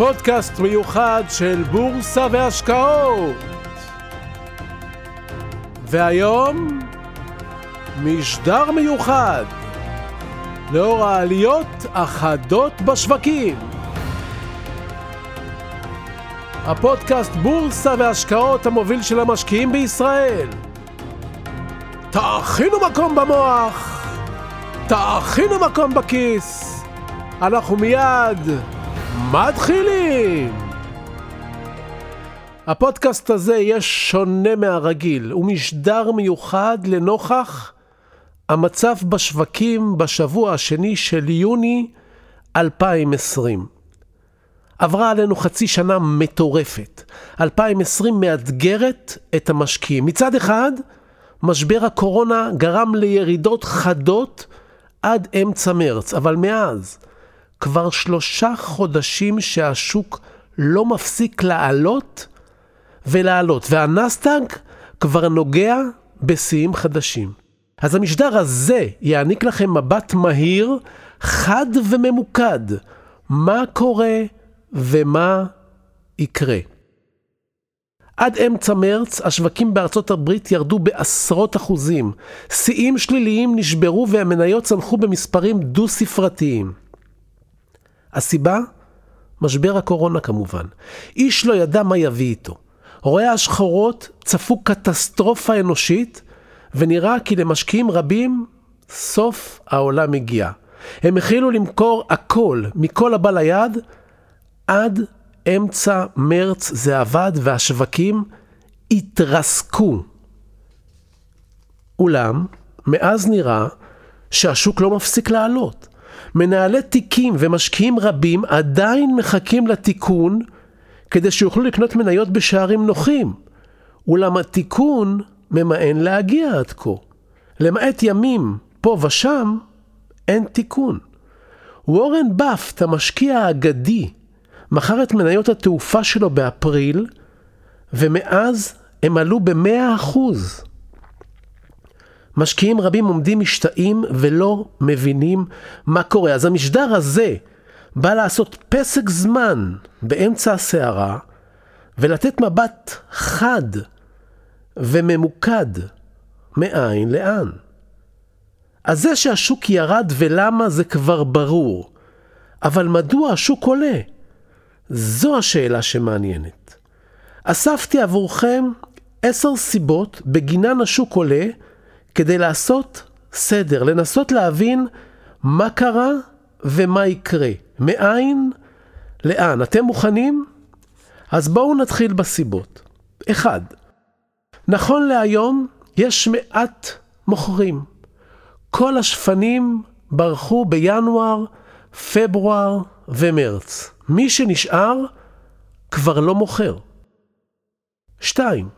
פודקאסט מיוחד של בורסה והשקעות. והיום, משדר מיוחד לאור העליות החדות בשווקים. הפודקאסט בורסה והשקעות המוביל של המשקיעים בישראל. תאכינו מקום במוח, תאכינו מקום בכיס. אנחנו מיד מתחילים! הפודקאסט הזה יהיה שונה מהרגיל, הוא משדר מיוחד לנוכח המצב בשווקים בשבוע השני של יוני 2020. עברה עלינו חצי שנה מטורפת. 2020 מאתגרת את המשקיעים. מצד אחד, משבר הקורונה גרם לירידות חדות עד אמצע מרץ, אבל מאז, כבר שלושה חודשים שהשוק לא מפסיק לעלות ולעלות, והנסטאג כבר נוגע בשיאים חדשים. אז המשדר הזה יעניק לכם מבט מהיר, חד וממוקד, מה קורה ומה יקרה. עד אמצע מרץ השווקים בארצות הברית ירדו בעשרות אחוזים. שיאים שליליים נשברו והמניות צנחו במספרים דו-ספרתיים. הסיבה? משבר הקורונה כמובן. איש לא ידע מה יביא איתו. רואי השחורות צפו קטסטרופה אנושית, ונראה כי למשקיעים רבים סוף העולם הגיע. הם החלו למכור הכל, מכל הבא ליד, עד אמצע מרץ זה עבד והשווקים התרסקו. אולם, מאז נראה שהשוק לא מפסיק לעלות. מנהלי תיקים ומשקיעים רבים עדיין מחכים לתיקון כדי שיוכלו לקנות מניות בשערים נוחים. אולם התיקון ממאן להגיע עד כה. למעט ימים פה ושם, אין תיקון. וורן באפט, המשקיע האגדי, מכר את מניות התעופה שלו באפריל, ומאז הם עלו ב-100%. משקיעים רבים עומדים משתאים ולא מבינים מה קורה. אז המשדר הזה בא לעשות פסק זמן באמצע הסערה ולתת מבט חד וממוקד מאין לאן. אז זה שהשוק ירד ולמה זה כבר ברור, אבל מדוע השוק עולה? זו השאלה שמעניינת. אספתי עבורכם עשר סיבות בגינן השוק עולה כדי לעשות סדר, לנסות להבין מה קרה ומה יקרה, מאין לאן. אתם מוכנים? אז בואו נתחיל בסיבות. אחד, נכון להיום יש מעט מוכרים. כל השפנים ברחו בינואר, פברואר ומרץ. מי שנשאר כבר לא מוכר. שתיים,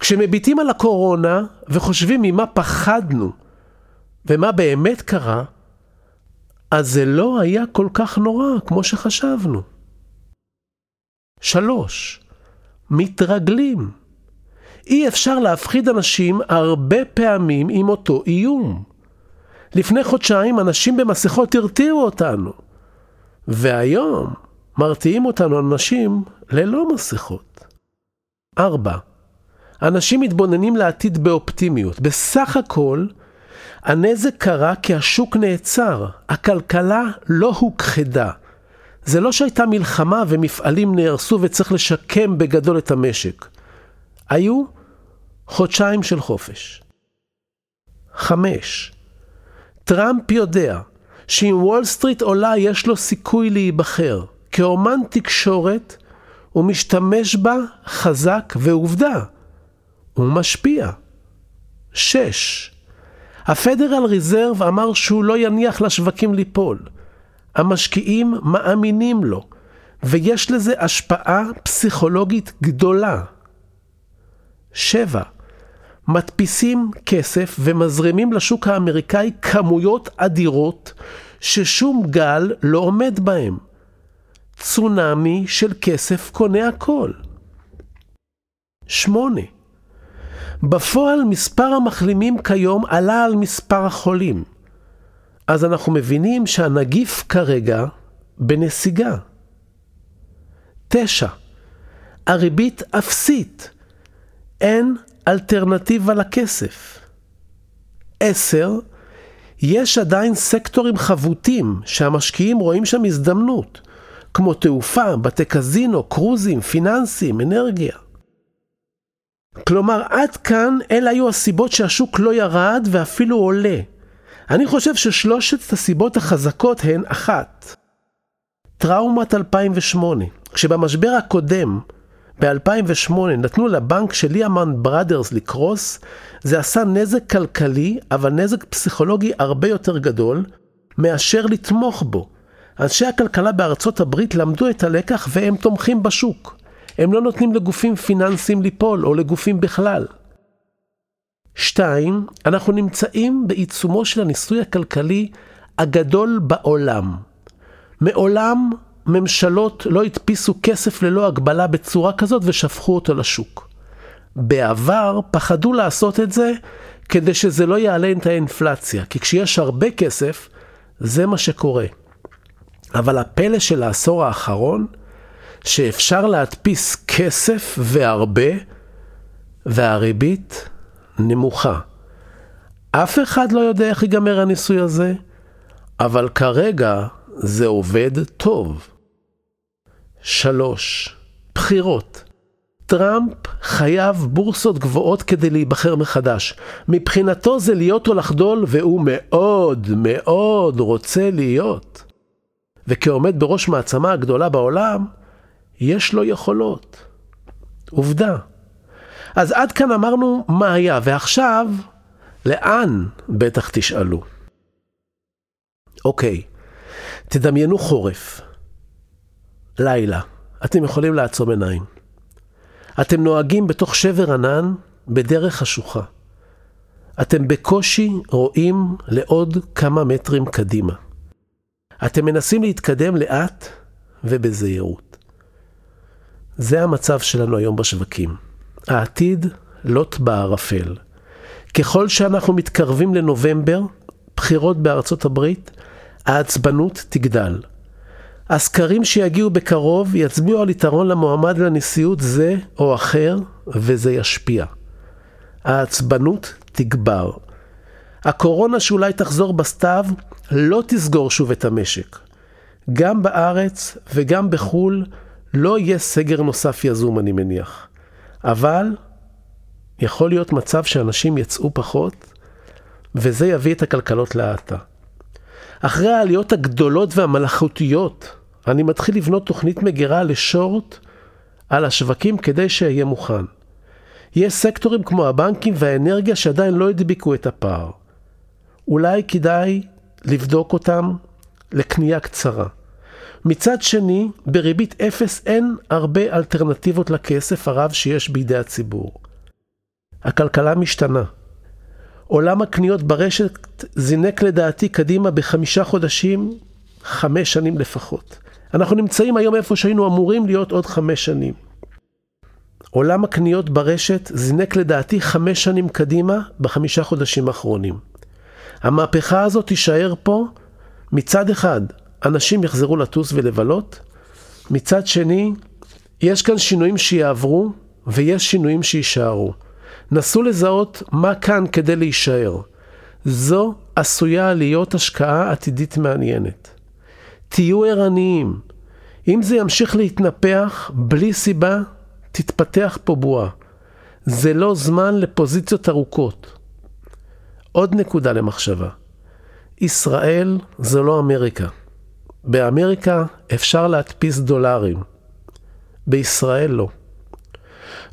כשמביטים על הקורונה וחושבים ממה פחדנו ומה באמת קרה, אז זה לא היה כל כך נורא כמו שחשבנו. שלוש, מתרגלים. אי אפשר להפחיד אנשים הרבה פעמים עם אותו איום. לפני חודשיים אנשים במסכות הרתיעו אותנו, והיום מרתיעים אותנו אנשים ללא מסכות. ארבע, אנשים מתבוננים לעתיד באופטימיות. בסך הכל, הנזק קרה כי השוק נעצר, הכלכלה לא הוכחדה. זה לא שהייתה מלחמה ומפעלים נהרסו וצריך לשקם בגדול את המשק. היו חודשיים של חופש. חמש, טראמפ יודע שאם וול סטריט עולה יש לו סיכוי להיבחר. כאומן תקשורת הוא משתמש בה חזק ועובדה. הוא משפיע. 6. הפדרל ריזרב אמר שהוא לא יניח לשווקים ליפול. המשקיעים מאמינים לו, ויש לזה השפעה פסיכולוגית גדולה. 7. מדפיסים כסף ומזרימים לשוק האמריקאי כמויות אדירות ששום גל לא עומד בהם. צונאמי של כסף קונה הכל. 8. בפועל מספר המחלימים כיום עלה על מספר החולים. אז אנחנו מבינים שהנגיף כרגע בנסיגה. תשע, הריבית אפסית. אין אלטרנטיבה לכסף. עשר, יש עדיין סקטורים חבוטים שהמשקיעים רואים שם הזדמנות, כמו תעופה, בתי קזינו, קרוזים, פיננסים, אנרגיה. כלומר, עד כאן אלה היו הסיבות שהשוק לא ירד ואפילו עולה. אני חושב ששלושת הסיבות החזקות הן אחת, טראומת 2008, כשבמשבר הקודם, ב-2008, נתנו לבנק של ליאמן בראדרס לקרוס, זה עשה נזק כלכלי, אבל נזק פסיכולוגי הרבה יותר גדול, מאשר לתמוך בו. אנשי הכלכלה בארצות הברית למדו את הלקח והם תומכים בשוק. הם לא נותנים לגופים פיננסיים ליפול, או לגופים בכלל. שתיים, אנחנו נמצאים בעיצומו של הניסוי הכלכלי הגדול בעולם. מעולם ממשלות לא הדפיסו כסף ללא הגבלה בצורה כזאת ושפכו אותו לשוק. בעבר פחדו לעשות את זה כדי שזה לא יעלה את האינפלציה, כי כשיש הרבה כסף, זה מה שקורה. אבל הפלא של העשור האחרון, שאפשר להדפיס כסף והרבה, והריבית נמוכה. אף אחד לא יודע איך ייגמר הניסוי הזה, אבל כרגע זה עובד טוב. שלוש, בחירות. טראמפ חייב בורסות גבוהות כדי להיבחר מחדש. מבחינתו זה להיות או לחדול, והוא מאוד מאוד רוצה להיות. וכעומד בראש מעצמה הגדולה בעולם, יש לו יכולות. עובדה. אז עד כאן אמרנו מה היה, ועכשיו, לאן בטח תשאלו. אוקיי, תדמיינו חורף. לילה. אתם יכולים לעצום עיניים. אתם נוהגים בתוך שבר ענן בדרך חשוכה. אתם בקושי רואים לעוד כמה מטרים קדימה. אתם מנסים להתקדם לאט ובזהירות. זה המצב שלנו היום בשווקים. העתיד לוט בערפל. ככל שאנחנו מתקרבים לנובמבר, בחירות בארצות הברית, העצבנות תגדל. הסקרים שיגיעו בקרוב יצביעו על יתרון למועמד לנשיאות זה או אחר, וזה ישפיע. העצבנות תגבר. הקורונה שאולי תחזור בסתיו לא תסגור שוב את המשק. גם בארץ וגם בחו"ל לא יהיה סגר נוסף יזום, אני מניח. אבל יכול להיות מצב שאנשים יצאו פחות, וזה יביא את הכלכלות להאטה. אחרי העליות הגדולות והמלאכותיות, אני מתחיל לבנות תוכנית מגירה לשורט על השווקים כדי שאהיה מוכן. יש סקטורים כמו הבנקים והאנרגיה שעדיין לא הדביקו את הפער. אולי כדאי לבדוק אותם לקנייה קצרה. מצד שני, בריבית אפס אין הרבה אלטרנטיבות לכסף הרב שיש בידי הציבור. הכלכלה משתנה. עולם הקניות ברשת זינק לדעתי קדימה בחמישה חודשים, חמש שנים לפחות. אנחנו נמצאים היום איפה שהיינו אמורים להיות עוד חמש שנים. עולם הקניות ברשת זינק לדעתי חמש שנים קדימה בחמישה חודשים האחרונים. המהפכה הזאת תישאר פה מצד אחד, אנשים יחזרו לטוס ולבלות, מצד שני, יש כאן שינויים שיעברו ויש שינויים שיישארו. נסו לזהות מה כאן כדי להישאר. זו עשויה להיות השקעה עתידית מעניינת. תהיו ערניים. אם זה ימשיך להתנפח בלי סיבה, תתפתח פה בועה. זה לא זמן לפוזיציות ארוכות. עוד נקודה למחשבה. ישראל זו לא אמריקה. באמריקה אפשר להדפיס דולרים. בישראל לא.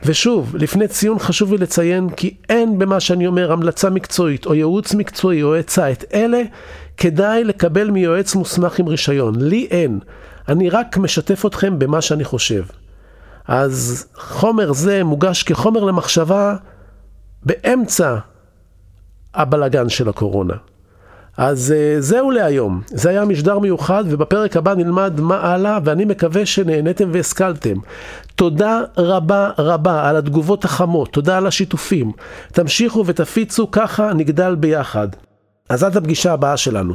ושוב, לפני ציון חשוב לי לציין כי אין במה שאני אומר המלצה מקצועית או ייעוץ מקצועי או עצה. את אלה כדאי לקבל מיועץ מוסמך עם רישיון. לי אין. אני רק משתף אתכם במה שאני חושב. אז חומר זה מוגש כחומר למחשבה באמצע הבלגן של הקורונה. אז uh, זהו להיום. זה היה משדר מיוחד, ובפרק הבא נלמד מה הלאה, ואני מקווה שנהניתם והשכלתם. תודה רבה רבה על התגובות החמות, תודה על השיתופים. תמשיכו ותפיצו, ככה נגדל ביחד. אז עד הפגישה הבאה שלנו.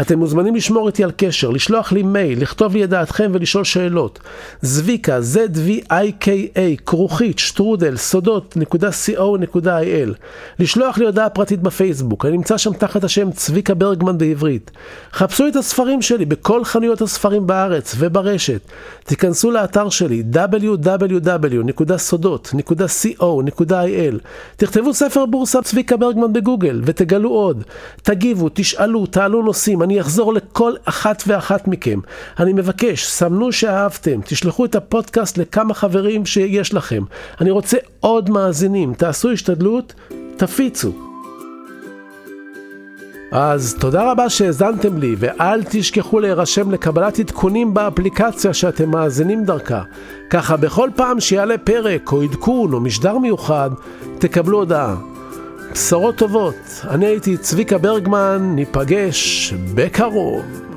אתם מוזמנים לשמור איתי על קשר, לשלוח לי מייל, לכתוב לי את דעתכם ולשאול שאלות. זביקה, Z-V-I-K-A, כרוכית, שטרודל, סודות.co.il. לשלוח לי הודעה פרטית בפייסבוק, אני נמצא שם תחת השם צביקה ברגמן בעברית. חפשו את הספרים שלי בכל חנויות הספרים בארץ וברשת. תיכנסו לאתר שלי www.sodot.co.il. תכתבו ספר בורסה צביקה ברגמן בגוגל ותגלו עוד. תגיבו, תשאלו, תעלו נושאים, אני אחזור לכל אחת ואחת מכם. אני מבקש, סמנו שאהבתם, תשלחו את הפודקאסט לכמה חברים שיש לכם. אני רוצה עוד מאזינים, תעשו השתדלות, תפיצו. אז תודה רבה שהאזנתם לי, ואל תשכחו להירשם לקבלת עדכונים באפליקציה שאתם מאזינים דרכה. ככה בכל פעם שיעלה פרק או עדכון או משדר מיוחד, תקבלו הודעה. בשורות טובות. אני הייתי צביקה ברגמן, ניפגש בקרוב.